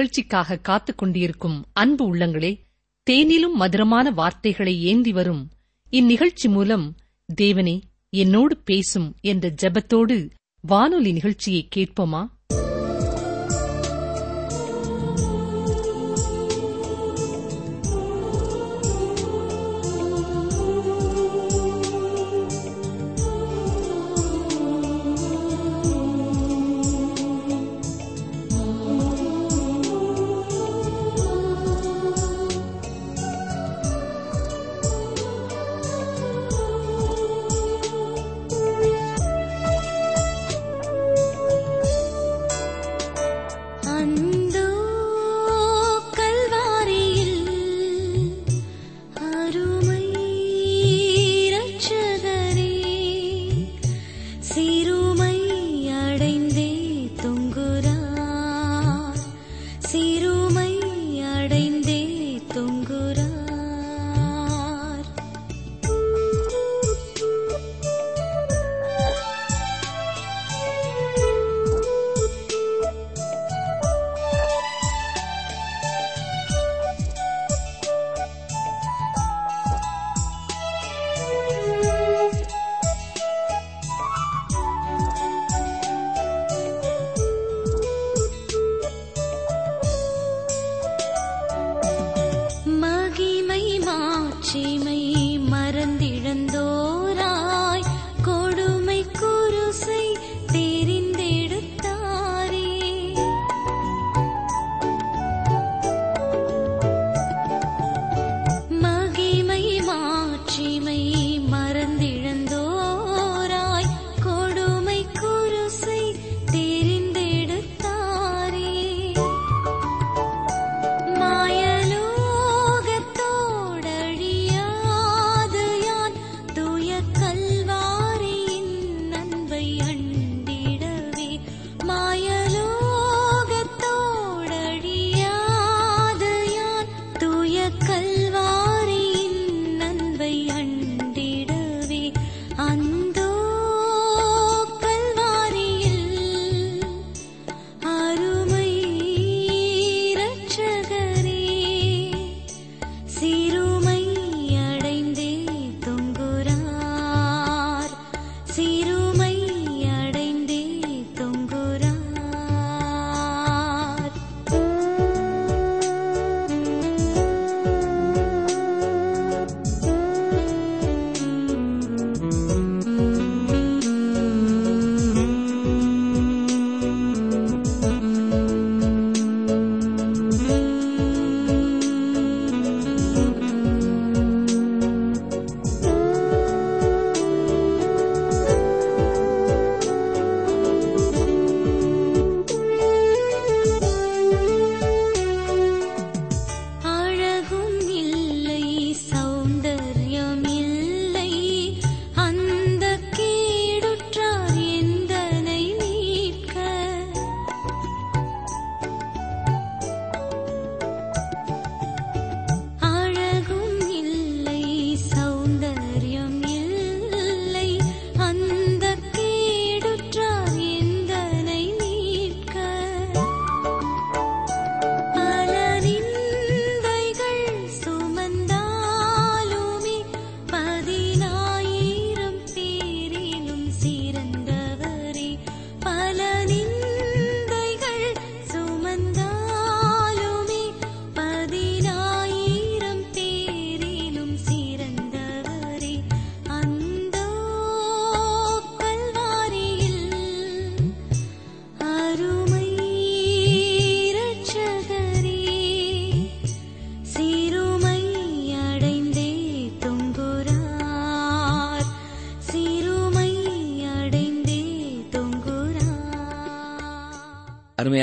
நிகழ்ச்சிக்காக காத்துக் கொண்டிருக்கும் அன்பு உள்ளங்களே தேனிலும் மதுரமான வார்த்தைகளை ஏந்தி வரும் இந்நிகழ்ச்சி மூலம் தேவனே என்னோடு பேசும் என்ற ஜெபத்தோடு வானொலி நிகழ்ச்சியை கேட்போமா?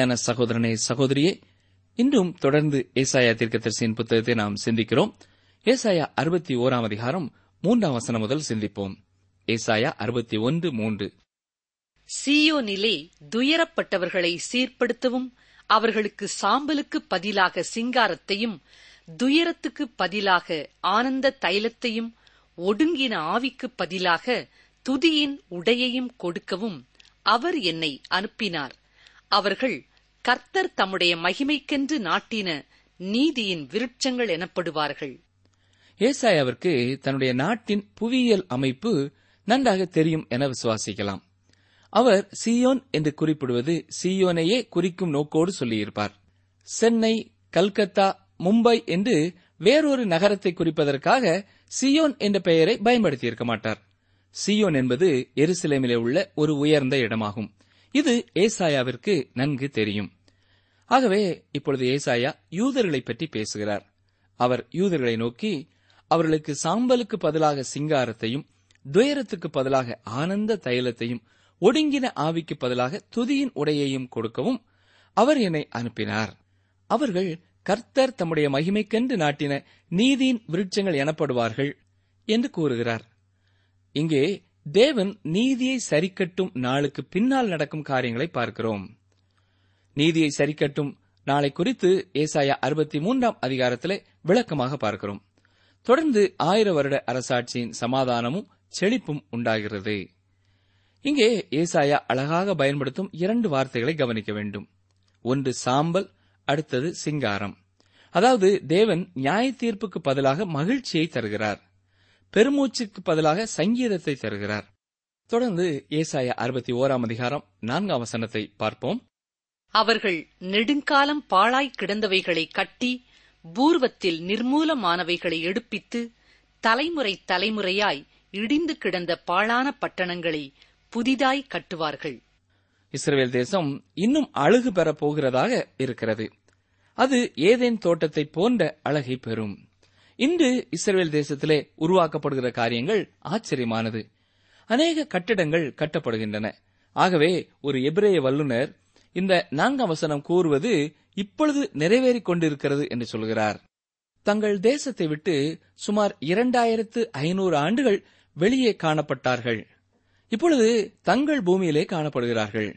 அருமையான சகோதரனே சகோதரியே இன்றும் தொடர்ந்து ஏசாயா தீர்க்கதரிசியின் புத்தகத்தை நாம் சிந்திக்கிறோம். ஏசாயா அறுபத்தி ஓராம் அதிகாரம் மூன்றாம் வசனம் முதல் சிந்திப்போம். ஏசாயா அறுபத்தி ஒன்று மூன்று. சீயோனிலே துயரப்பட்டவர்களை சீர்படுத்தவும் அவர்களுக்கு சாம்பலுக்கு பதிலாக சிங்காரத்தையும் துயரத்துக்கு பதிலாக ஆனந்த தைலத்தையும் ஒடுங்கின ஆவிக்கு பதிலாக துதியின் உடையையும் கொடுக்கவும் அவர் என்னை அனுப்பினார். அவர்கள் கர்த்தர் தம்முடைய மகிமைக்கென்று நாட்டின நீதியின் விருட்சங்கள் எனப்படுவார்கள். ஏசாயாவிற்கு தன்னுடைய நாட்டின் புவியியல் அமைப்பு நன்றாக தெரியும் என விசுவாசிக்கலாம். அவர் சியோன் என்று குறிப்பிடுவது சியோனையே குறிக்கும் நோக்கோடு சொல்லியிருப்பார். சென்னை கல்கத்தா மும்பை என்று வேறொரு நகரத்தை குறிப்பதற்காக சியோன் என்ற பெயரை பயன்படுத்தியிருக்க மாட்டார். சியோன் என்பது எருசலேமிலே உள்ள ஒரு உயர்ந்த இடமாகும். இது ஏசாயாவிற்கு நன்கு தெரியும். ஆகவே இப்பொழுது ஏசாயா யூதர்களை பற்றி பேசுகிறார். அவர் யூதர்களை நோக்கி அவர்களுக்கு சாம்பலுக்கு பதிலாக சிங்காரத்தையும் துயரத்துக்கு பதிலாக ஆனந்த தைலத்தையும் ஒடுங்கின ஆவிக்கு பதிலாக துதியின் உடையையும் கொடுக்கவும் அவர் என்னை அனுப்பினார். அவர்கள் கர்த்தர் தம்முடைய மகிமைக்கென்று நாட்டின நீதியின் விருட்சங்கள் எனப்படுவார்கள் என்று கூறுகிறார். இங்கே தேவன் நீதியை சரிக்கட்டும் நாளுக்கு பின்னால் நடக்கும் காரியங்களை பார்க்கிறோம். நீதியை சரிக்கட்டும். நாளை குறித்து ஏசாயா அறுபத்தி மூன்றாம் அதிகாரத்திலே விளக்கமாக பார்க்கிறோம். தொடர்ந்து ஆயிர வருட அரசாட்சியின் சமாதானமும் செழிப்பும் உண்டாகிறது. இங்கே ஏசாயா அழகாக பயன்படுத்தும் இரண்டு வார்த்தைகளை கவனிக்க வேண்டும். ஒன்று சாம்பல் அடுத்தது சிங்காரம். அதாவது தேவன் நியாய தீர்ப்புக்கு பதிலாக மகிழ்ச்சியை தருகிறார். பெருமூச்சுக்கு பதிலாக சங்கீதத்தை தருகிறார். தொடர்ந்து ஏசாயா அறுபத்தி ஓராம் அதிகாரம் நான்காம் வசனத்தை பார்ப்போம். அவர்கள் நெடுங்காலம் பாழாய் கிடந்தவைகளை கட்டி பூர்வத்தில் நிர்மூலமானவைகளை எடுப்பித்து தலைமுறை தலைமுறையாய் இடிந்து கிடந்த பாழான பட்டணங்களை புதிதாய் கட்டுவார்கள். இஸ்ரேல் தேசம் இன்னும் அழகு பெறப் போகிறதாக இருக்கிறது. அது ஏதேன் தோட்டத்தை போன்ற அழகை பெறும். இன்று இஸ்ரேல் தேசத்திலே உருவாக்கப்படுகிற காரியங்கள் ஆச்சரியமானது. அநேக கட்டிடங்கள் கட்டப்படுகின்றன. ஆகவே ஒரு எபிரேய வல்லுனர் இந்த நான்காம் வசனம் கூறுவது இப்பொழுது நிறைவேறிக் கொண்டிருக்கிறது என்று சொல்கிறார். தங்கள் தேசத்தை விட்டு சுமார் இரண்டாயிரத்து ஐநூறு ஆண்டுகள் வெளியே காணப்பட்டார்கள். இப்பொழுது தங்கள் பூமியிலே காணப்படுகிறார்கள்.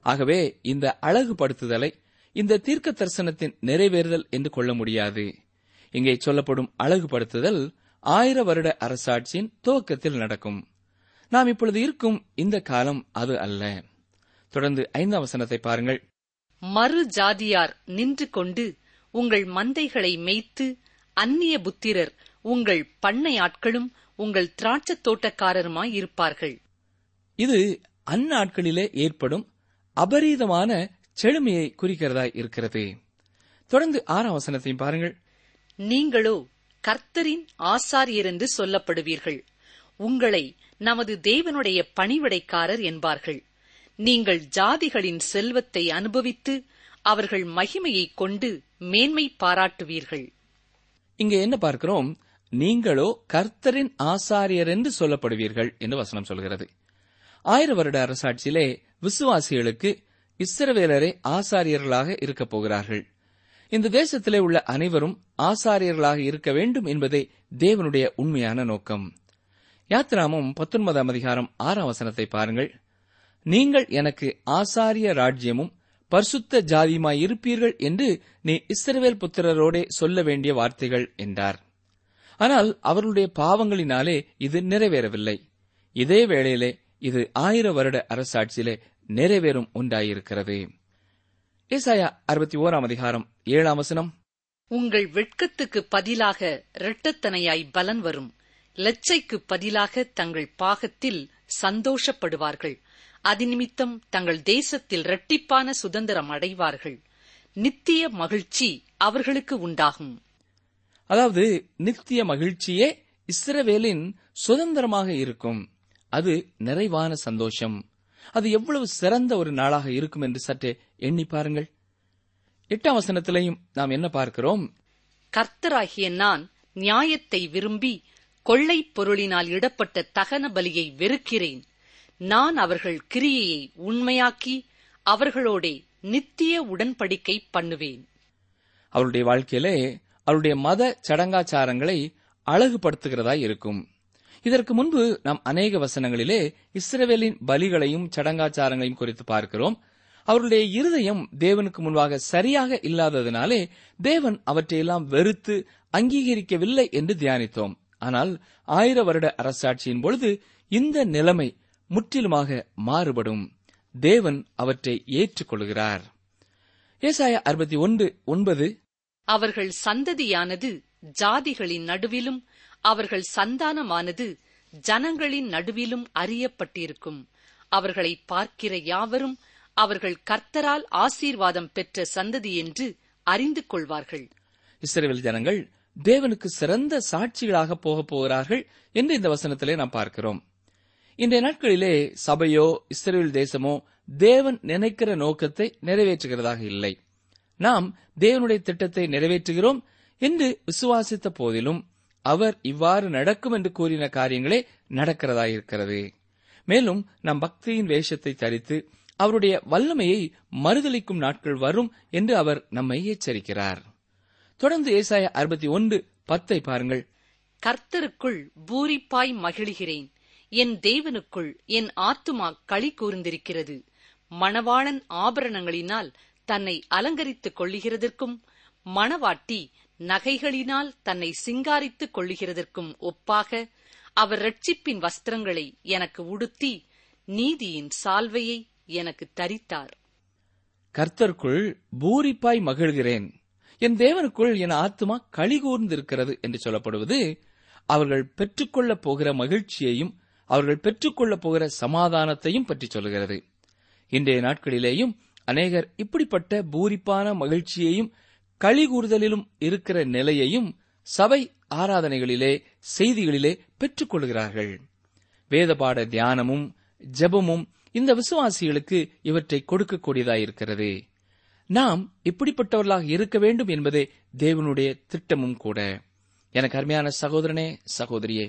ஆகவே இந்த அழகுபடுத்துதலை இந்த தீர்க்க தரிசனத்தின் நிறைவேறுதல் என்று கொள்ள முடியாது. இங்கே சொல்லப்படும் அழகுபடுத்துதல் ஆயிர வருட அரசாட்சியின் துவக்கத்தில் நடக்கும். நாம் இப்பொழுது இருக்கும் இந்த காலம் அது அல்ல. தொடர்ந்து ஐந்தாம் வசனத்தை பாருங்கள். மறு ஜாதியார் நின்று கொண்டு உங்கள் மந்தைகளை மேய்த்து அந்நிய புத்திரர் உங்கள் பண்ணை ஆட்களும் உங்கள் திராட்சத் தோட்டக்காரருமாய் இருப்பார்கள். இது அந்நாட்களிலே ஏற்படும் அபரீதமான செழுமையை குறிக்கிறதாய் இருக்கிறது. தொடர்ந்து ஆறாம் வசனத்தையும் பாருங்கள். நீங்களோ கர்த்தரின் ஆசாரியர் என்று சொல்லப்படுவீர்கள். உங்களை நமது தேவனுடைய பணிவிடைக்காரர் என்பார்கள். நீங்கள் ஜாதிகளின் செல்வத்தை அனுபவித்து அவர்கள் மகிமையைக் கொண்டு மேன்மை பாராட்டுவீர்கள். இங்கே என்ன பார்க்கிறோம்? நீங்களோ கர்த்தரின் ஆசாரியர் என்று சொல்லப்படுவீர்கள் என்று வசனம் சொல்கிறது. ஆயிர வருட அரசாட்சியிலே விசுவாசிகளுக்கு இஸ்ரவேலரே ஆசாரியர்களாக இருக்கப் போகிறார்கள். இந்த தேசத்திலே உள்ள அனைவரும் ஆசாரியர்களாக இருக்க வேண்டும் என்பதே தேவனுடைய உண்மையான நோக்கம். யாத்ராமும் பத்தொன்பதாம் அதிகாரம் ஆறாம் வசனத்தை பாருங்கள். நீங்கள் எனக்கு ஆசாரிய ராஜ்யமும் பரிசுத்த ஜாதியுமாய் இருப்பீர்கள் என்று நீ இஸ்ரவேல் புத்திரரோடே சொல்ல வேண்டிய வார்த்தைகள் என்றார். ஆனால் அவர்களுடைய பாவங்களினாலே இது நிறைவேறவில்லை. இதே வேளையிலே இது ஆயிர வருட அரசாட்சியிலே நிறைவேறும் உண்டாயிருக்கிறது. ஏசாயா அறுபத்தி ஓராம் அதிகாரம் ஏழாம் வசனம். உங்கள் வெட்கத்துக்கு பதிலாக இரட்டத்தனையாய் பலன் வரும். லச்சைக்கு பதிலாக தங்கள் பாகத்தில் சந்தோஷப்படுவார்கள். அதிநிமித்தம் தங்கள் தேசத்தில் இரட்டிப்பான சுதந்திரம் அடைவார்கள். நித்திய மகிழ்ச்சி அவர்களுக்கு உண்டாகும். அதாவது நித்திய மகிழ்ச்சியே இஸ்ரவேலின் சுதந்திரமாக இருக்கும். அது நிறைவான சந்தோஷம். அது எவ்வளவு சிறந்த ஒரு நாளாக இருக்கும் என்று சற்றே எண்ணி பாருங்கள். எட்டாம் வசனத்திலையும் நாம் என்ன பார்க்கிறோம்? கர்த்தராகிய நான் நியாயத்தை விரும்பி கொள்ளைப் பொருளினால் இடப்பட்ட தகன பலியை வெறுக்கிறேன். நான் அவர்கள் கிரியையை உண்மையாக்கி அவர்களோட நித்திய உடன்படிக்கை பண்ணுவேன். அவருடைய வாழ்க்கையிலே அவருடைய மத சடங்காச்சாரங்களை அழகுபடுத்துகிறதாய் இருக்கும். இதற்கு முன்பு நாம் அநேக வசனங்களிலே இஸ்ரவேலின் பலிகளையும் சடங்காச்சாரங்களையும் குறித்து பார்க்கிறோம். அவருடைய இருதயம் தேவனுக்கு முன்பாக சரியாக இல்லாததினாலே தேவன் அவற்றையெல்லாம் வெறுத்து அங்கீகரிக்கவில்லை என்று தியானித்தோம். ஆனால் ஆயிர வருட அரசாட்சியின் பொழுது இந்த நிலைமை முற்றிலுமாக மாறுபடும். தேவன் அவற்றை ஏற்றுக்கொள்கிறார். ஏசாயா அறுபத்தி ஒன்று ஒன்பது. அவர்கள் சந்ததியானது ஜாதிகளின் நடுவிலும் அவர்கள் சந்தானமானது ஜனங்களின் நடுவிலும் அறியப்பட்டிருக்கும். அவர்களை பார்க்கிற யாவரும் அவர்கள் கர்த்தரால் ஆசீர்வாதம் பெற்ற சந்ததி என்று அறிந்து கொள்வார்கள். இஸ்ரேல் ஜனங்கள் தேவனுக்கு சிறந்த சாட்சிகளாக போகப் போகிறார்கள் என்று இந்த வசனத்திலே நாம் பார்க்கிறோம். இன்றைய நாட்களிலே சபையோ இஸ்ரேல் தேசமோ தேவன் நினைக்கிற நோக்கத்தை நிறைவேற்றுகிறதாக இல்லை. நாம் தேவனுடைய திட்டத்தை நிறைவேற்றுகிறோம் என்று விசுவாசித்த போதிலும் அவர் இவ்வாறு நடக்கும் என்று கூறின காரியங்களே நடக்கிறதாயிருக்கிறது மேலும் நம் பக்தியின் வேஷத்தை தரித்து அவருடைய வல்லமையை மறுதளிக்கும் நாட்கள் வரும் என்று அவர் நம்மை எச்சரிக்கிறார். தொடர்ந்து ஏசாய அறுபத்தி ஒன்று பத்தை பாருங்கள். கர்த்தருக்குள் பூரிப்பாய் மகிழ்கிறேன். என் தேவனுக்குள் என் ஆத்துமா களி கூர்ந்திருக்கிறது. மணவாளன் ஆபரணங்களினால் தன்னை அலங்கரித்துக் கொள்ளுகிறதற்கும் மணவாட்டி நகைகளினால் தன்னை சிங்காரித்துக் கொள்ளுகிறதற்கும் ஒப்பாக அவர் ரட்சிப்பின் வஸ்திரங்களை எனக்கு உடுத்தி நீதியின் சால்வையை எனக்கு தரித்தார். கர்த்தருக்குள் பூரிப்பாய் மகிழ்கிறேன். என் தேவனுக்குள் என் ஆத்துமா களிகூர்ந்திருக்கிறது என்று சொல்லப்படுவது அவர்கள் பெற்றுக்கொள்ளப் போகிற மகிழ்ச்சியையும் அவர்கள் பெற்றுக்கொள்ளப் போகிற சமாதானத்தையும் பற்றி சொல்கிறது. இன்றைய நாட்களிலேயும் அநேகர் இப்படிப்பட்ட பூரிப்பான மகிழ்ச்சியையும் களிகூறுதலிலும் இருக்கிற நிலையையும் சபை ஆராதனைகளிலே செய்திகளிலே பெற்றுக்கொள்கிறார்கள் வேதபாட தியானமும் ஜெபமும் இந்த விசுவாசிகளுக்கு இவற்றை கொடுக்கக்கூடியதாயிருக்கிறது நாம் இப்படிப்பட்டவர்களாக இருக்க வேண்டும் என்பதே தேவனுடைய திட்டமும் கூட. எனக்கு அருமையான சகோதரனே சகோதரியே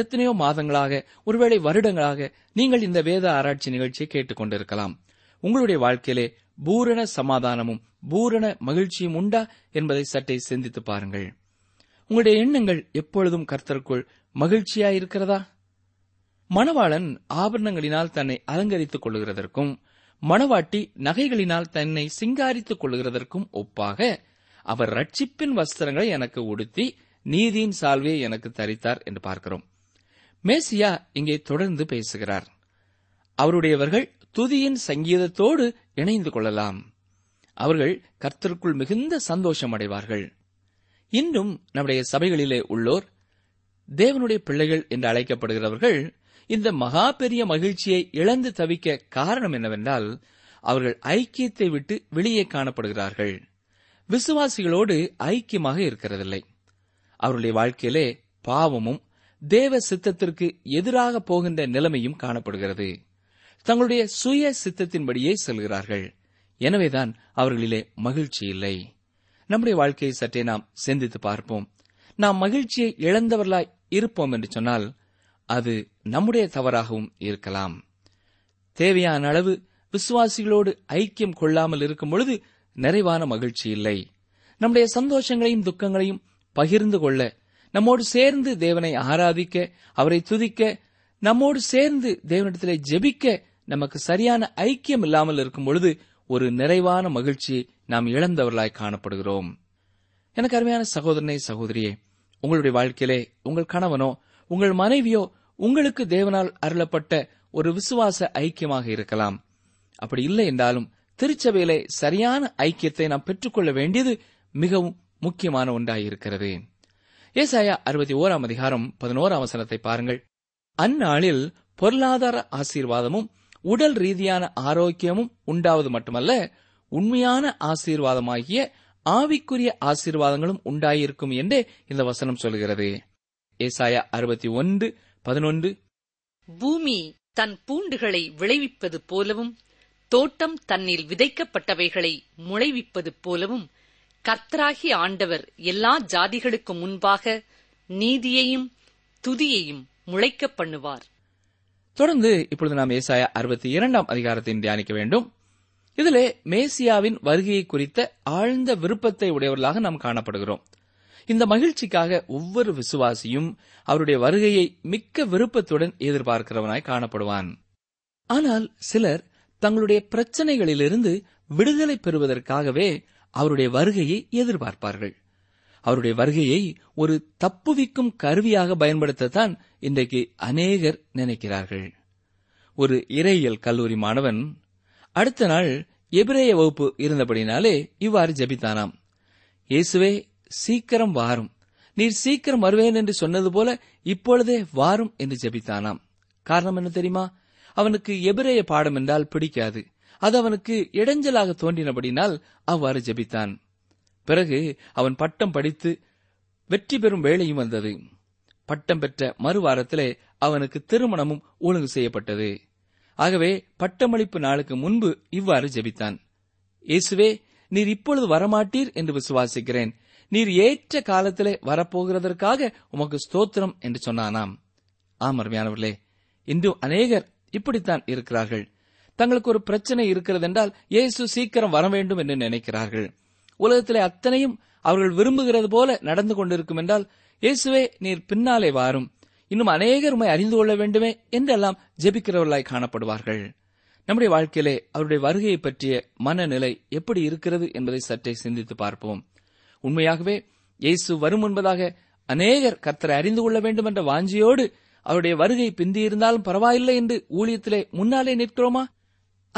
எத்தனையோ மாதங்களாக ஒருவேளை வருடங்களாக நீங்கள் இந்த வேத ஆராய்ச்சி நிகழ்ச்சியை கேட்டுக்கொண்டிருக்கலாம். உங்களுடைய வாழ்க்கையிலே பூரண சமாதானமும் பூரண மகிழ்ச்சியும் உண்டா என்பதை சற்றே சிந்தித்து பாருங்கள். உங்களுடைய எண்ணங்கள் எப்பொழுதும் கர்த்தருக்குள் மகிழ்ச்சியாயிருக்கிறதா மணவாளன் ஆபரணங்களினால் தன்னை அலங்கரித்துக் கொள்ளுகிறதற்கும் மணவாட்டி நகைகளினால் தன்னை சிங்காரித்துக் கொள்ளுகிறதற்கும் ஒப்பாக அவர் ரட்சிப்பின் வஸ்திரங்களை எனக்கு உடுத்தி நீதியின் சால்வையை எனக்கு தரித்தார் என்று பார்க்கிறோம். மேசியா இங்கே தொடர்ந்து பேசுகிறார். அவருடையவர்கள் துதியின் சங்கீதத்தோடு இணைந்து கொள்ளலாம். அவர்கள் கர்த்தருக்குள் மிகுந்த சந்தோஷம் அடைவார்கள். இன்னும் நம்முடைய சபைகளிலே உள்ளோர் தேவனுடைய பிள்ளைகள் என்று அழைக்கப்படுகிறவர்கள் இந்த மகா பெரிய மகிழ்ச்சியை இழந்து தவிக்க காரணம் என்னவென்றால் அவர்கள் ஐக்கியத்தை விட்டு வெளியே காணப்படுகிறார்கள். விசுவாசிகளோடு ஐக்கியமாக இருக்கிறதில்லை. அவருடைய வாழ்க்கையிலே பாவமும் தேவ சித்தத்திற்கு எதிராக போகின்ற நிலைமையும் காணப்படுகிறது. தங்களுடைய சுய சித்தத்தின்படியே செல்கிறார்கள். எனவேதான் அவர்களிலே மகிழ்ச்சி இல்லை. நம்முடைய வாழ்க்கையை சற்றே நாம் சிந்தித்து பார்ப்போம். நாம் மகிழ்ச்சியை இழந்தவர்களாய் இருப்போம் என்று சொன்னால் அது நம்முடைய தவறாகவும் இருக்கலாம். தேவையான அளவு விசுவாசிகளோடு ஐக்கியம் கொள்ளாமல் இருக்கும் பொழுது நிறைவான மகிழ்ச்சி இல்லை. நம்முடைய சந்தோஷங்களையும் துக்கங்களையும் பகிர்ந்து கொள்ள நம்மோடு சேர்ந்து தேவனை ஆராதிக்க அவரை துதிக்க நம்மோடு சேர்ந்து தேவனிடத்திலே ஜெபிக்க நமக்கு சரியான ஐக்கியம் இல்லாமல் இருக்கும் பொழுது ஒரு நிறைவான மகிழ்ச்சியை நாம் இழந்தவர்களாய் காணப்படுகிறோம். எனக்கு அருமையான சகோதரனே சகோதரியே உங்களுடைய வாழ்க்கையிலே உங்கள் கணவனோ உங்கள் மனைவியோ உங்களுக்கு தேவனால் அருளப்பட்ட ஒரு விசுவாச ஐக்கியமாக இருக்கலாம். அப்படி இல்லை என்றாலும் திருச்சபையிலே சரியான ஐக்கியத்தை நாம் பெற்றுக்கொள்ள வேண்டியது மிகவும் முக்கியமான ஒன்றாயிருக்கிறது. ஏசாயா அறுபத்தி ஓராம் அதிகாரம் பதினோராம் வசனத்தை பாருங்கள். அந்நாளில் பொருளாதார ஆசீர்வாதமும் உடல் ரீதியான ஆரோக்கியமும் உண்டாவது மட்டுமல்ல உண்மையான ஆசீர்வாதமாகிய ஆவிக்குரிய ஆசீர்வாதங்களும் உண்டாயிருக்கும் என்றே இந்த வசனம் சொல்கிறது. ஏசாயா அறுபத்தி ஒன்று பதினொன்று. பூமி தன் பூண்டுகளை விளைவிப்பது போலவும் தோட்டம் தன்னில் விதைக்கப்பட்டவைகளை முளைவிப்பது போலவும் கர்த்தராகி ஆண்டவர் எல்லா ஜாதிகளுக்கு முன்பாக நீதியையும் துதியையும் முளைக்கப் பண்ணுவார். தொடர்ந்து இப்பொழுது நாம் ஏசாயா அறுபத்தி இரண்டாம் அதிகாரத்தை தியானிக்க வேண்டும். இதிலே மேசியாவின் வருகையை குறித்த ஆழ்ந்த விருப்பத்தை உடையவர்களாக நாம் காணப்படுகிறோம். இந்த மகிழ்ச்சிக்காக ஒவ்வொரு விசுவாசியும் அவருடைய வருகையை மிக்க விருப்பத்துடன் எதிர்பார்க்கிறவனாய் காணப்படுவான். ஆனால் சிலர் தங்களுடைய பிரச்சனைகளிலிருந்து விடுதலை பெறுவதற்காகவே அவருடைய வருகையை எதிர்பார்ப்பார்கள். அவருடைய வருகையை ஒரு தப்புவிக்கும் கருவியாக பயன்படுத்தத்தான் இன்றைக்கு அநேகர் நினைக்கிறார்கள். ஒரு இறையியல் கல்லூரி மாணவன் அடுத்த நாள் எபிரேய வகுப்பு இருந்தபடினாலே இவ்வாறு ஜபித்தானாம். இயேசுவே சீக்கிரம் வாரும். நீர் சீக்கிரம் வருவேன் என்று சொன்னது போல இப்பொழுதே வாரும் என்று ஜபித்தானாம். காரணம் என்ன தெரியுமா? அவனுக்கு எபிரேய பாடம் என்றால் பிடிக்காது. அது அவனுக்கு இடைஞ்சலாக தோன்றினபடினால் அவ்வாறு ஜெபித்தான். பிறகு அவன் பட்டம் படித்து வெற்றி பெறும் வேலையும் வந்தது. பட்டம் பெற்ற மறுவாரத்திலே அவனுக்கு திருமணமும் ஒழுங்கு செய்யப்பட்டது. ஆகவே பட்டமளிப்பு நாளுக்கு முன்பு இவ்வாறு ஜெபித்தான். இயேசுவே நீர் இப்பொழுது வரமாட்டீர் என்று விசுவாசிக்கிறேன். நீர் ஏற்ற காலத்திலே வரப்போகிறதற்காக உமக்கு ஸ்தோத்திரம் என்று சொன்னானாம். ஆம் அருமையானவர்களே இன்றும் அநேகர் இப்படித்தான் இருக்கிறார்கள். தங்களுக்கு ஒரு பிரச்சனை இருக்கிறது என்றால் இயேசு சீக்கிரம் வர வேண்டும் என்று நினைக்கிறார்கள். உலகத்திலே அத்தனையும் அவர்கள் விரும்புகிறது போல நடந்து கொண்டிருக்கும் என்றால் இயேசுவே நீர் பின்னாலே வாரும். இன்னும் அநேகர் உண்மை அறிந்து கொள்ள வேண்டுமே என்றெல்லாம் ஜெபிக்கிறவர்களாய் காணப்படுவார்கள். நம்முடைய வாழ்க்கையிலே அவருடைய வருகையை பற்றிய மனநிலை எப்படி இருக்கிறது என்பதை சற்றே சிந்தித்து பார்ப்போம். உண்மையாகவே இயேசு வரும் என்பதாக அநேகர் கர்த்தரை அறிந்து கொள்ள வேண்டும் என்ற வாஞ்சியோடு அவருடைய வருகை பிந்தியிருந்தாலும் பரவாயில்லை என்று ஊழியத்திலே முன்னாலே நிற்கிறோமா?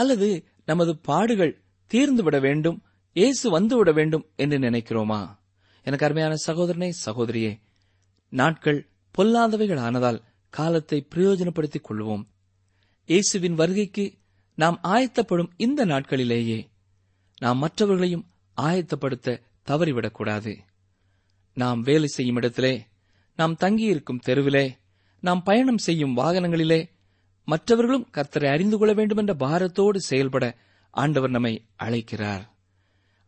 அல்லது நமது பாடுகள் தீர்ந்துவிட வேண்டும் இயேசு வந்துவிட வேண்டும் என்று நினைக்கிறோமா? எனக்கு அருமையான சகோதரனே சகோதரியே நாட்கள் பொல்லாதவைகள் ஆனதால் காலத்தை பிரயோஜனப்படுத்திக் கொள்வோம். இயேசுவின் வருகைக்கு நாம் ஆயத்தப்படும் இந்த நாட்களிலேயே நாம் மற்றவர்களையும் ஆயத்தப்படுத்த தவறிவிடக்கூடாது. நாம் வேலை செய்யும் இடத்திலே நாம் தங்கியிருக்கும் தெருவிலே நாம் பயணம் செய்யும் வாகனங்களிலே மற்றவர்களும் கர்த்தரை அறிந்து கொள்ள வேண்டும் என்ற பாரத்தோடு செயல்பட ஆண்டவர் நம்மை அழைக்கிறார்.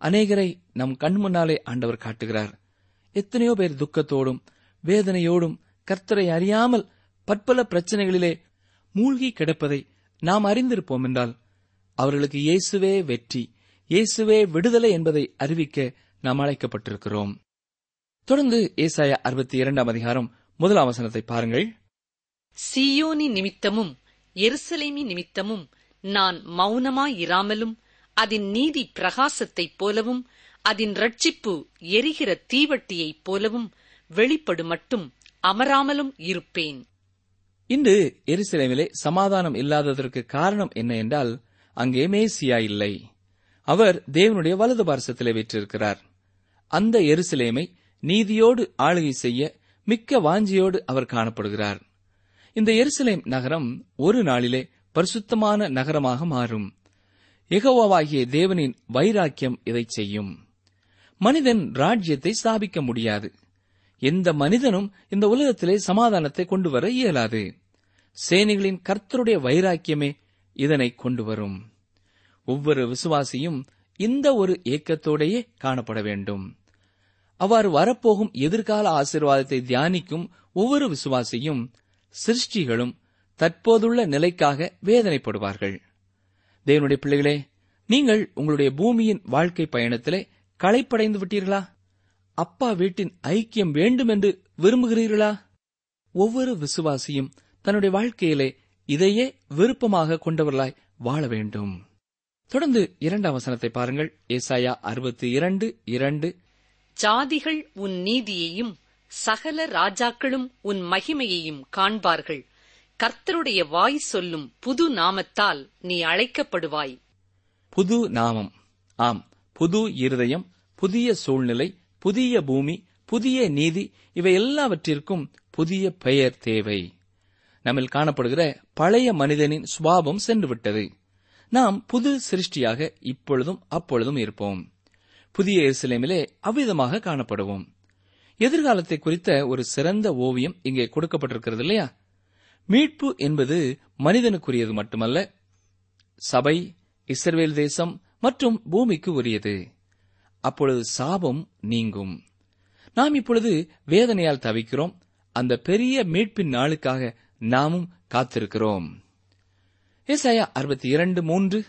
அநேகரை நம் கண் முன்னாலே ஆண்டவர் காட்டுகிறார். எத்தனையோ பேர் துக்கத்தோடும் வேதனையோடும் கர்த்தரை அறியாமல் பற்பல பிரச்சனைகளிலே மூழ்கி கிடப்பதை நாம் அறிந்திருப்போம் என்றால் அவர்களுக்கு இயேசுவே வெற்றி இயேசுவே விடுதலை என்பதை அறிவிக்க நாம் அழைக்கப்பட்டிருக்கிறோம். தொடர்ந்து ஏசாயா அறுபத்தி இரண்டாம் அதிகாரம் முதலாம் வசனத்தை பாருங்கள். சியோனி நிமித்தமும் எருசலேமி நிமித்தமும் நான் மௌனமாயிராமலும் அதன் நீதி பிரகாசத்தைப் போலவும் அதன் ரட்சிப்பு எரிகிற தீவட்டியைப் போலவும் வெளிப்படு மட்டும் அமராமலும் இருப்பேன். இன்று எருசலேமிலே சமாதானம் இல்லாததற்கு காரணம் என்ன என்றால் அங்கே மேசியா இல்லை. அவர் தேவனுடைய வலது பாரசத்திலே வீற்றிருக்கிறார். அந்த எருசலேமை நீதியோடு ஆளுகை செய்ய மிக்க வாஞ்சியோடு அவர் காணப்படுகிறார். இந்த எருசலேம் நகரம் ஒரு நாளிலே பரிசுத்தமான நகரமாக மாறும். எகோவாகிய தேவனின் வைராக்கியம் இதைச் செய்யும். மனிதன் ராஜ்யத்தை ஸ்தாபிக்க முடியாது. எந்த மனிதனும் இந்த உலகத்திலே சமாதானத்தை கொண்டு வர இயலாது. சேனைகளின் கர்த்தருடைய வைராக்கியமே இதனை கொண்டு வரும் ஒவ்வொரு விசுவாசியும் இந்த ஒரு ஏக்கத்தோடையே காணப்பட வேண்டும். அவ்வாறு வரப்போகும் எதிர்கால ஆசீர்வாதத்தை தியானிக்கும் ஒவ்வொரு விசுவாசியும் சிருஷ்டிகளும் தற்போதுள்ள நிலைக்காக வேதனைப்படுவார்கள். தேவனுடைய பிள்ளைகளே நீங்கள் உங்களுடைய பூமியின் வாழ்க்கை பயணத்திலே களைப்படைந்து விட்டீர்களா? அப்பா வீட்டின் ஐக்கியம் வேண்டும் என்று விரும்புகிறீர்களா? ஒவ்வொரு விசுவாசியும் தன்னுடைய வாழ்க்கையிலே இதையே விருப்பமாக கொண்டவர்களாய் வாழ வேண்டும். தொடர்ந்து இரண்டாம் வசனத்தை பாருங்கள். ஏசாயா அறுபத்தி இரண்டு இரண்டு. சாதிகள் உன் நீதியையும் சகல ராஜாக்களும் உன் மகிமையையும் காண்பார்கள். கர்த்தருடைய வாய் சொல்லும் புது நாமத்தால் நீ அழைக்கப்படுவாய். புது நாமம். ஆம் புது இருதயம் புதிய சூழ்நிலை புதிய பூமி புதிய நீதி இவை எல்லாவற்றிற்கும் புதிய பெயர் தேவை. நம்மில் காணப்படுகிற பழைய மனிதனின் சுவாபம் சென்றுவிட்டது. நாம் புது சிருஷ்டியாக இப்பொழுதும் அப்பொழுதும் இருப்போம். புதிய எருசலேமிலே அவ்விதமாக காணப்படுவோம். எதிர்காலத்தை குறித்த ஒரு சிறந்த ஓவியம் இங்கே கொடுக்கப்பட்டிருக்கிறது இல்லையா? மீட்பு என்பது மனிதனுக்குரியது மட்டுமல்ல சபை இஸ்ரவேல் தேசம் மற்றும் பூமிக்கு உரியது. அப்பொழுது சாபம் நீங்கும். நாம் இப்பொழுது வேதனையால் தவிக்கிறோம். அந்த பெரிய மீட்பின் நாளுக்காக நாமும் காத்திருக்கிறோம். ஏசாயா அறுபத்தி இரண்டு மூன்று.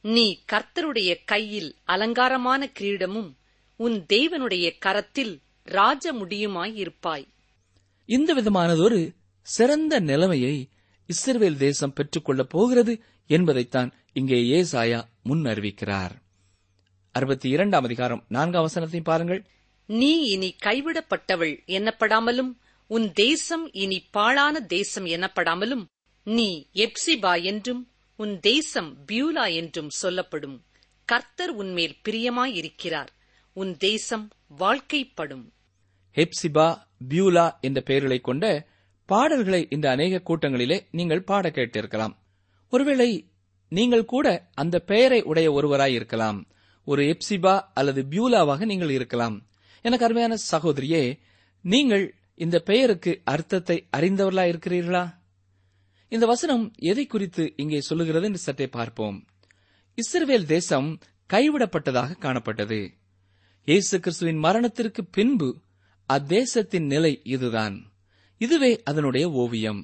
நீ கர்த்தருடைய கையில் அலங்காரமான கிரீடமும் உன் தெய்வனுடைய கரத்தில் ராஜ முடியுமாயிருப்பாய். இந்த விதமானதொரு சிறந்த நிலைமையை இஸ்ரவேல் தேசம் பெற்றுக்கொள்ளப் போகிறது என்பதைத்தான் இங்கே ஏசாயா முன் அறிவிக்கிறார் அறுபத்தி இரண்டாம் அதிகாரம் நான்காம் வசனத்தை பாருங்கள். நீ இனி கைவிடப்பட்டவள் எனப்படாமலும் உன் தேசம் இனி பாழான தேசம் எனப்படாமலும் நீ எப்சிபா என்றும் உன் தேசம் பியூலா என்றும் சொல்லப்படும். கர்த்தர் உன்மேல் பிரியமாயிருக்கிறார். உன் தேசம் வாழ்க்கைப்படும். ஹெப்சிபா பியூலா என்ற பெயர்களைக் கொண்ட பாடல்களை இந்த அநேக கூட்டங்களிலே நீங்கள் பாட கேட்டிருக்கலாம். ஒருவேளை நீங்கள் கூட அந்த பெயரை உடைய ஒருவராய் இருக்கலாம். ஒரு எப்சிபா அல்லது பியூலாவாக நீங்கள் இருக்கலாம். எனக்கு அருமையான சகோதரியே நீங்கள் இந்த பெயருக்கு அர்த்தத்தை அறிந்தவர்களா இருக்கிறீர்களா? இந்த வசனம் எதை குறித்து இங்கே சொல்லுகிறது என்று சற்றே பார்ப்போம். இஸ்ரவேல் தேசம் கைவிடப்பட்டதாக காணப்பட்டது. இயேசு கிறிஸ்துவின் மரணத்திற்கு பின்பு அத்தேசத்தின் நிலை இதுதான். இதுவே அதனுடைய ஓவியம்.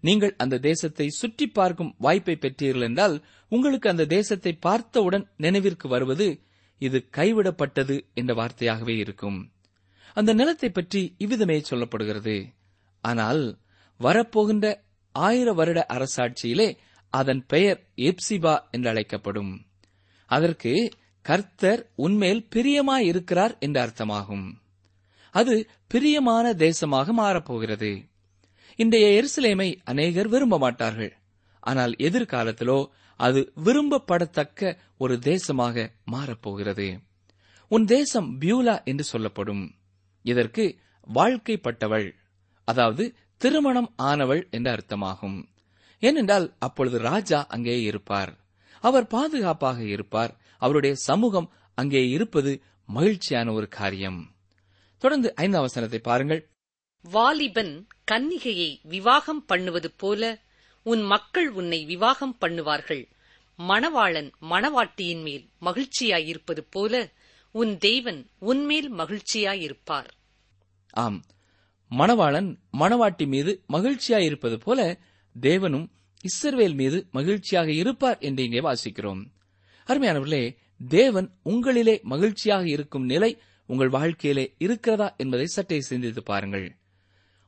நீங்கள் அந்த தேசத்தை சுற்றி பார்க்கும் வாய்ப்பை பெற்றீர்கள் என்றால் உங்களுக்கு அந்த தேசத்தை பார்த்தவுடன் நினைவிற்கு வருவது இது கைவிடப்பட்டது என்ற வார்த்தையாகவே இருக்கும். அந்த நிலத்தை பற்றி இவ்விதமே சொல்லப்படுகிறது. ஆனால் வரப்போகின்ற ஆயிர வருட அரசாட்சியிலே அதன் பெயர் எப்சிபா என்று அழைக்கப்படும். அதற்கு கர்த்தர் உன்மேல் பிரியமாயிருக்கிறார் என்ற அர்த்தமாகும். அது பிரியமான தேசமாக மாறப்போகிறது. இன்றைய எருசலேமை அநேகர் விரும்ப மாட்டார்கள். ஆனால் எதிர்காலத்திலோ அது விரும்பப்படத்தக்க ஒரு தேசமாக மாறப்போகிறது. உன் தேசம் பியூலா என்று சொல்லப்படும். இதற்கு வாழ்க்கைப்பட்டவள் அதாவது திருமணம் ஆனவள் என்ற அர்த்தமாகும். ஏனென்றால் அப்பொழுது ராஜா அங்கே இருப்பார். அவர் பாதுகாப்பாக இருப்பார். அவருடைய சமூகம் அங்கே இருப்பது மகிழ்ச்சியான ஒரு காரியம். தொடர்ந்து ஐந்தாம் வசனத்தை பாருங்கள். வாலிபன் கன்னிகையை விவாகம் பண்ணுவது போல உன் மக்கள் உன்னை விவாகம் பண்ணுவார்கள். மணவாளன் மணவாட்டியின் மேல் மகிழ்ச்சியாயிருப்பது போல உன் தேவன் உன்மேல் மகிழ்ச்சியாயிருப்பார். ஆம். மணவாளன் மணவாட்டி மீது மகிழ்ச்சியாயிருப்பது போல தேவனும் இஸ்ரவேல் மீது மகிழ்ச்சியாக இருப்பார் என்று இங்கே வாசிக்கிறோம். அருமையானவர்களே தேவன் உங்களிலே மகிழ்ச்சியாக இருக்கும் நிலை உங்கள் வாழ்க்கையிலே இருக்கிறதா என்பதை சற்றே சிந்தித்து பாருங்கள்.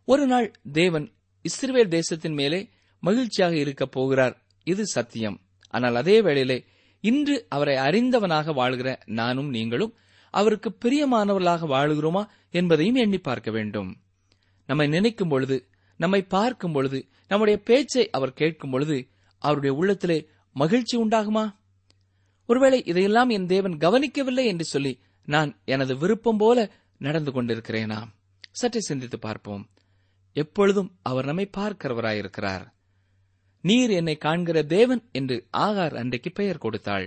ஒரு நாள் தேவன் இஸ்ரேல் தேசத்தின் மேலே மகிழ்ச்சியாக இருக்கப் போகிறார். இது சத்தியம். ஆனால் அதே வேளையிலே இன்று அவரை அறிந்தவனாக வாழ்கிற நானும் நீங்களும் அவருக்கு பிரியமானவர்களாக வாழுகிறோமா என்பதையும் எண்ணி பார்க்க வேண்டும். நம்மை நினைக்கும் பொழுது நம்மை பார்க்கும் பொழுது நம்முடைய பேச்சை அவர் கேட்கும் பொழுது அவருடைய உள்ளத்திலே மகிழ்ச்சி உண்டாகுமா? ஒருவேளை இதையெல்லாம் என் தேவன் கவனிக்கவில்லை என்று சொல்லி நான் எனது விருப்பம் போல நடந்து கொண்டிருக்கிறேனா? சற்றே சிந்தித்து பார்ப்போம். எப்பொழுதும் அவர் நம்மை பார்க்கிறவராயிருக்கிறார். நீர் என்னை காண்கிற தேவன் என்று ஆகார் அன்றைக்கு பெயர் கொடுத்தாள்.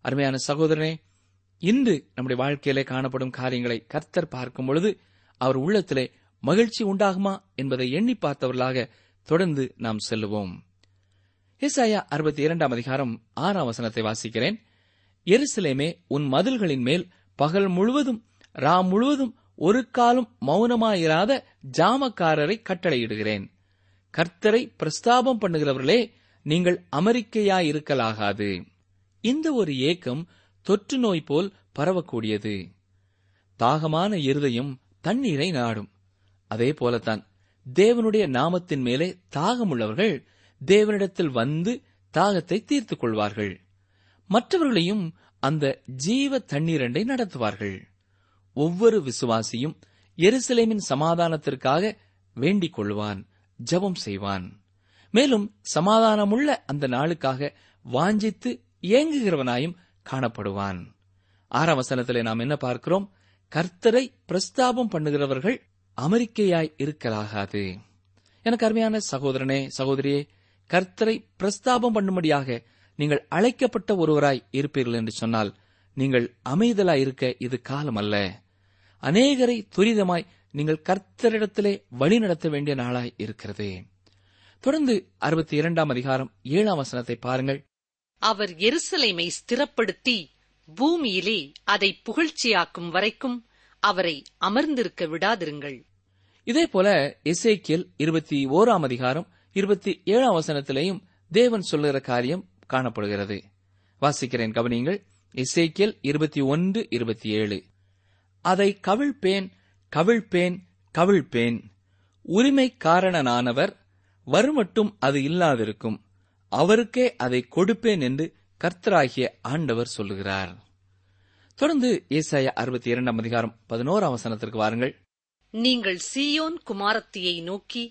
அருமையான சகோதரனே இன்று நம்முடைய வாழ்க்கையிலே காணப்படும் காரியங்களை கர்த்தர் பார்க்கும் பொழுது அவர் உள்ளத்திலே மகிழ்ச்சி உண்டாகுமா என்பதை எண்ணி பார்த்தவர்களாக தொடர்ந்து நாம் செல்லுவோம். இசாயா அறுபத்தி இரண்டாம் அதிகாரம் ஆறாம் வசனத்தை வாசிக்கிறேன். எருசலேமே உன் மதில்களின் மேல் பகல் முழுவதும் ரா முழுவதும் ஒரு காலம் மௌனமாயிராத ஜாமக்காரரை கட்டளையிடுகிறேன். கர்த்தரை பிரஸ்தாபம் பண்ணுகிறவர்களே நீங்கள் அமெரிக்கையாயிருக்கலாகாது. இந்த ஒரு ஏக்கம் தொற்று நோய் போல் பரவக்கூடியது. தாகமான இருதயம் தண்ணீரை நாடும். அதே போலத்தான் தேவனுடைய நாமத்தின் மேலே தாகமுள்ளவர்கள் தேவனிடத்தில் வந்து தாகத்தை தீர்த்துக் கொள்வார்கள். மற்றவர்களையும் அந்த ஜீவ தண்ணீரண்டை நடத்துவார்கள். ஒவ்வொரு விசுவாசியும் எருசலேமின் சமாதானத்திற்காக வேண்டிக் கொள்வான் ஜெபம் செய்வான். மேலும் சமாதானமுள்ள அந்த நாளுக்காக வாஞ்சித்து ஏங்குகிறவனாயும் காணப்படுவான். ஆறாம் வசனத்திலே நாம் என்ன பார்க்கிறோம்? கர்த்தரை பிரஸ்தாபம் பண்ணுகிறவர்கள் அமெரிக்கையாய் இருக்கலாகாது. எனக்கு அருமையான சகோதரனே சகோதரியே கர்த்தரை பிரஸ்தாபம் பண்ணும்படியாக நீங்கள் அழைக்கப்பட்ட ஒருவராய் இருப்பீர்கள் என்று சொன்னால் நீங்கள் அமைதலாய் இருக்க இது காலம் அல்ல அநேகரை துரிதமாய் நீங்கள் கர்த்தரிடத்திலே வழி நடத்த வேண்டிய நாளாய் இருக்கிறது. தொடர்ந்து அறுபத்தி இரண்டாம் அதிகாரம் ஏழாம் வசனத்தை பாருங்கள். அவர் எருசலேமை ஸ்திரப்படுத்தி பூமியிலே அதை புகழ்ச்சியாக்கும் வரைக்கும் அவரை அமர்ந்திருக்க விடாதிருங்கள். இதே போல எசேக்கியல் இருபத்தி ஓராம் அதிகாரம் இருபத்தி ஏழாம் வசனத்திலேயும் தேவன் சொல்லுகிற காரியம் காணப்படுகிறது. வாசிக்கிறேன் கவனியங்கள். இசைக்கியல் இருபத்தி ஒன்று இருபத்தி ஏழு. அதை கவிழ்ப்பேன் கவிழ்ப்பேன் கவிழ்ப்பேன். உரிமைக்காரனானவர் வருமட்டும் அது இல்லாதிருக்கும். அவருக்கே அதை கொடுப்பேன் என்று கர்த்தராகிய ஆண்டவர் சொல்லுகிறார். தொடர்ந்து ஏசாய அறுபத்தி இரண்டாம் அதிகாரம் பதினோராம் வசனத்திற்கு வாருங்கள். நீங்கள் சீயோன் குமாரத்தியை நோக்கி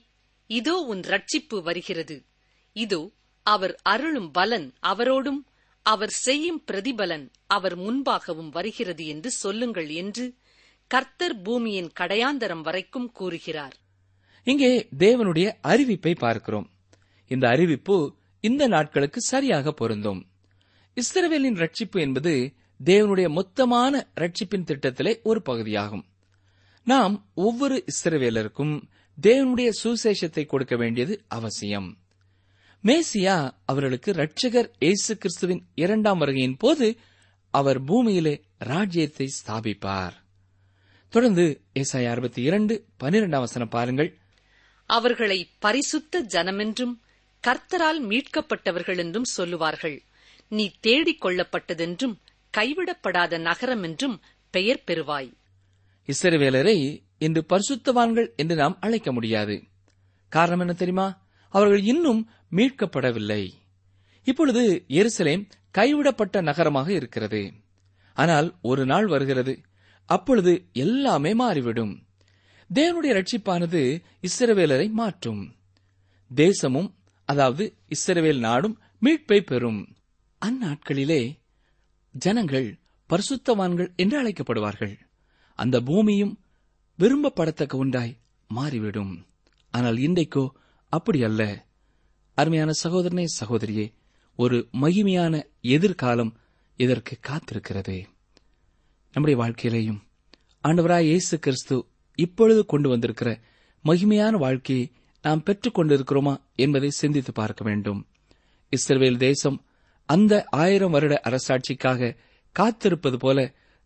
இதோ உன் ரட்சிப்பு வருகிறது. இதோ அவர் அருளும் பலன் அவரோடும் அவர் செய்யும் பிரதிபலன் அவர் முன்பாகவும் வருகிறது என்று சொல்லுங்கள் என்று கர்த்தர் பூமியின் கடையாந்தரம் வரைக்கும் கூறுகிறார். இங்கே தேவனுடைய அறிவிப்பை பார்க்கிறோம். இந்த அறிவிப்பு இந்த நாட்களுக்கு சரியாக பொருந்தும். இஸ்ரவேலின் ரட்சிப்பு என்பது தேவனுடைய மொத்தமான ரட்சிப்பின் திட்டத்திலே ஒரு பகுதியாகும். நாம் ஒவ்வொரு இஸ்ரவேலருக்கும் தேவனுடைய சுசேஷத்தை கொடுக்க வேண்டியது அவசியம். மேசியா அவர்களுக்கு ரட்சகர் இயேசு கிறிஸ்துவின் இரண்டாம் வருகையின் போது அவர் பூமியிலே ராஜ்யத்தை ஸ்தாபிப்பார். தொடர்ந்து ஏசாயா அறுபத்தி இரண்டு பனிரெண்டாம் வசனம் பாருங்கள். அவர்களை பரிசுத்த ஜனமென்றும் கர்த்தரால் மீட்கப்பட்டவர்கள் என்றும் சொல்லுவார்கள். நீ தேடிக் கொள்ளப்பட்டதென்றும் கைவிடப்படாத நகரம் என்றும் பெயர் பெறுவாய். இஸ்ரவேலரை இன்று பரிசுத்தவான்கள் என்று நாம் அழைக்க முடியாது. காரணம் என்ன தெரியுமா? அவர்கள் இன்னும் மீட்கப்படவில்லை. இப்பொழுது எருசலேம் கைவிடப்பட்ட நகரமாக இருக்கிறது. ஆனால் ஒரு நாள் வருகிறது. அப்பொழுது எல்லாமே மாறிவிடும். தேவனுடைய ரட்சிப்பானது இஸ்ரவேலரை மாற்றும். தேசமும் அதாவது இஸ்ரவேல் நாடும் மீட்பை பெறும். அந்நாட்களிலே ஜனங்கள் பரிசுத்தவான்கள் என்று அழைக்கப்படுவார்கள். அந்த பூமியும் விரும்பப்படத்தக்க ஒன்றாய் மாறிவிடும். ஆனால் இன்றைக்கோ அப்படி அல்ல அருமையான சகோதரனே சகோதரியே ஒரு மகிமையான எதிர்காலம் இதற்கு காத்திருக்கிறது. நம்முடைய வாழ்க்கையிலேயும் ஆண்டவராய் இயேசு கிறிஸ்து இப்பொழுது கொண்டு வந்திருக்கிற மகிமையான வாழ்க்கையை நாம் பெற்றுக் கொண்டிருக்கிறோமா என்பதை சிந்தித்து பார்க்க வேண்டும். இஸ்ரேல் தேசம் அந்த ஆயிரம் வருட அரசாட்சிக்காக காத்திருப்பது போல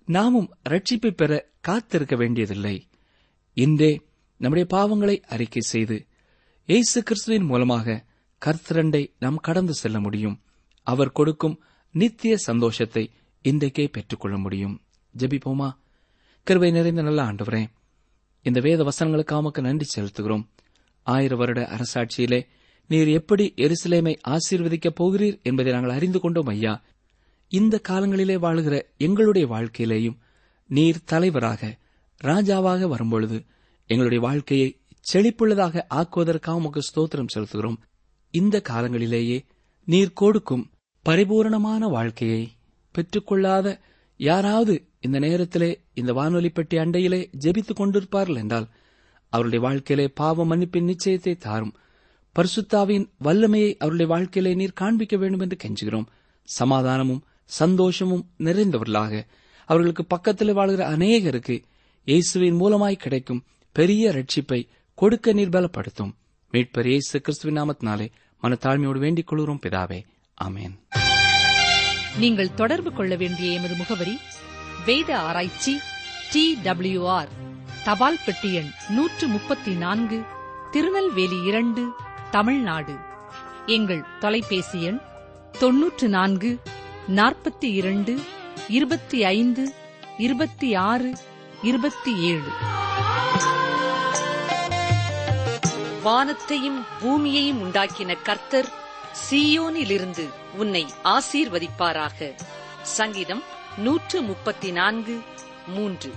நாமும் ரட்சிப்பை பெற காத்திருக்க வேண்டியதில்லை. இன்றே நம்முடைய பாவங்களை அறிக்கை செய்து இயேசு கிறிஸ்துவின் மூலமாக கர்த்தரண்டை நாம் கடந்து செல்ல முடியும். அவர் கொடுக்கும் நித்திய சந்தோஷத்தை இன்றைக்கே பெற்றுக்கொள்ள முடியும். ஜெபிப்போமா? கிருவை நிறைந்த நல்ல ஆண்டவரே இந்த வேத வசனங்களுக்காமக்கு நன்றி செலுத்துகிறோம். ஆயிர வருட அரசாட்சியிலே நீர் எப்படி எருசலேமை ஆசீர்வதிக்கப் போகிறீர் என்பதை நாங்கள் அறிந்து கொண்டோம் ஐயா. இந்த காலங்களிலே வாழுகிற எங்களுடைய வாழ்க்கையிலேயும் நீர் தலைவராக ராஜாவாக வரும்பொழுது எங்களுடைய வாழ்க்கையை செழிப்புள்ளதாக ஆக்குவதற்காக உமக்கு ஸ்தோத்திரம் செலுத்துகிறோம். இந்த காலங்களிலேயே நீர் கொடுக்கும் பரிபூரணமான வாழ்க்கையை பெற்றுக்கொள்ளாத யாராவது இந்த நேரத்திலே இந்த வானொலி பெட்டி அண்டையிலே ஜெபித்துக் கொண்டிருப்பார்கள் என்றால் அவருடைய வாழ்க்கையிலே பாவ மன்னிப்பின் நிச்சயத்தை தாரும். பரிசுத்தாவின் வல்லமையை அவருடைய வாழ்க்கையிலே நீர் காண்பிக்க வேண்டும் என்று கெஞ்சுகிறோம். சமாதானமும் சந்தோஷமும் நிறைந்தவர்களாக அவர்களுக்கு பக்கத்தில் வாழ்கிற அநேகருக்கு இயேசுவின் மூலமாய் கிடைக்கும் பெரிய ரட்சிப்பை கொடுக்க நீர் பலப்படுத்தும் மீட்பர் இயேசு கிறிஸ்துவின் நாமத்தினாலே மனத்தாழ்மையோடு வேண்டிக் கொள்கிறோம் பிதாவே. அமேன் நீங்கள் தொடர்பு கொள்ள வேண்டிய எமது முகவரி வேத ஆராய்ச்சி டி டபிள்யூஆர் தபால் பெட்டி எண் நூற்று முப்பத்தி நான்கு திருநெல்வேலி இரண்டு தமிழ்நாடு. எங்கள் தொலைபேசி எண் தொன்னூற்று நான்கு நாற்பத்தி இரண்டு இருபத்தி ஐந்து இருபத்தி ஆறு இருபத்தி ஏழு. வானத்தையும் பூமியையும் உண்டாக்கின கர்த்தர் சீயோனிலிருந்து உன்னை ஆசீர்வதிப்பாராக. சங்கீதம் நூற்று முப்பத்தி நான்கு மூன்று.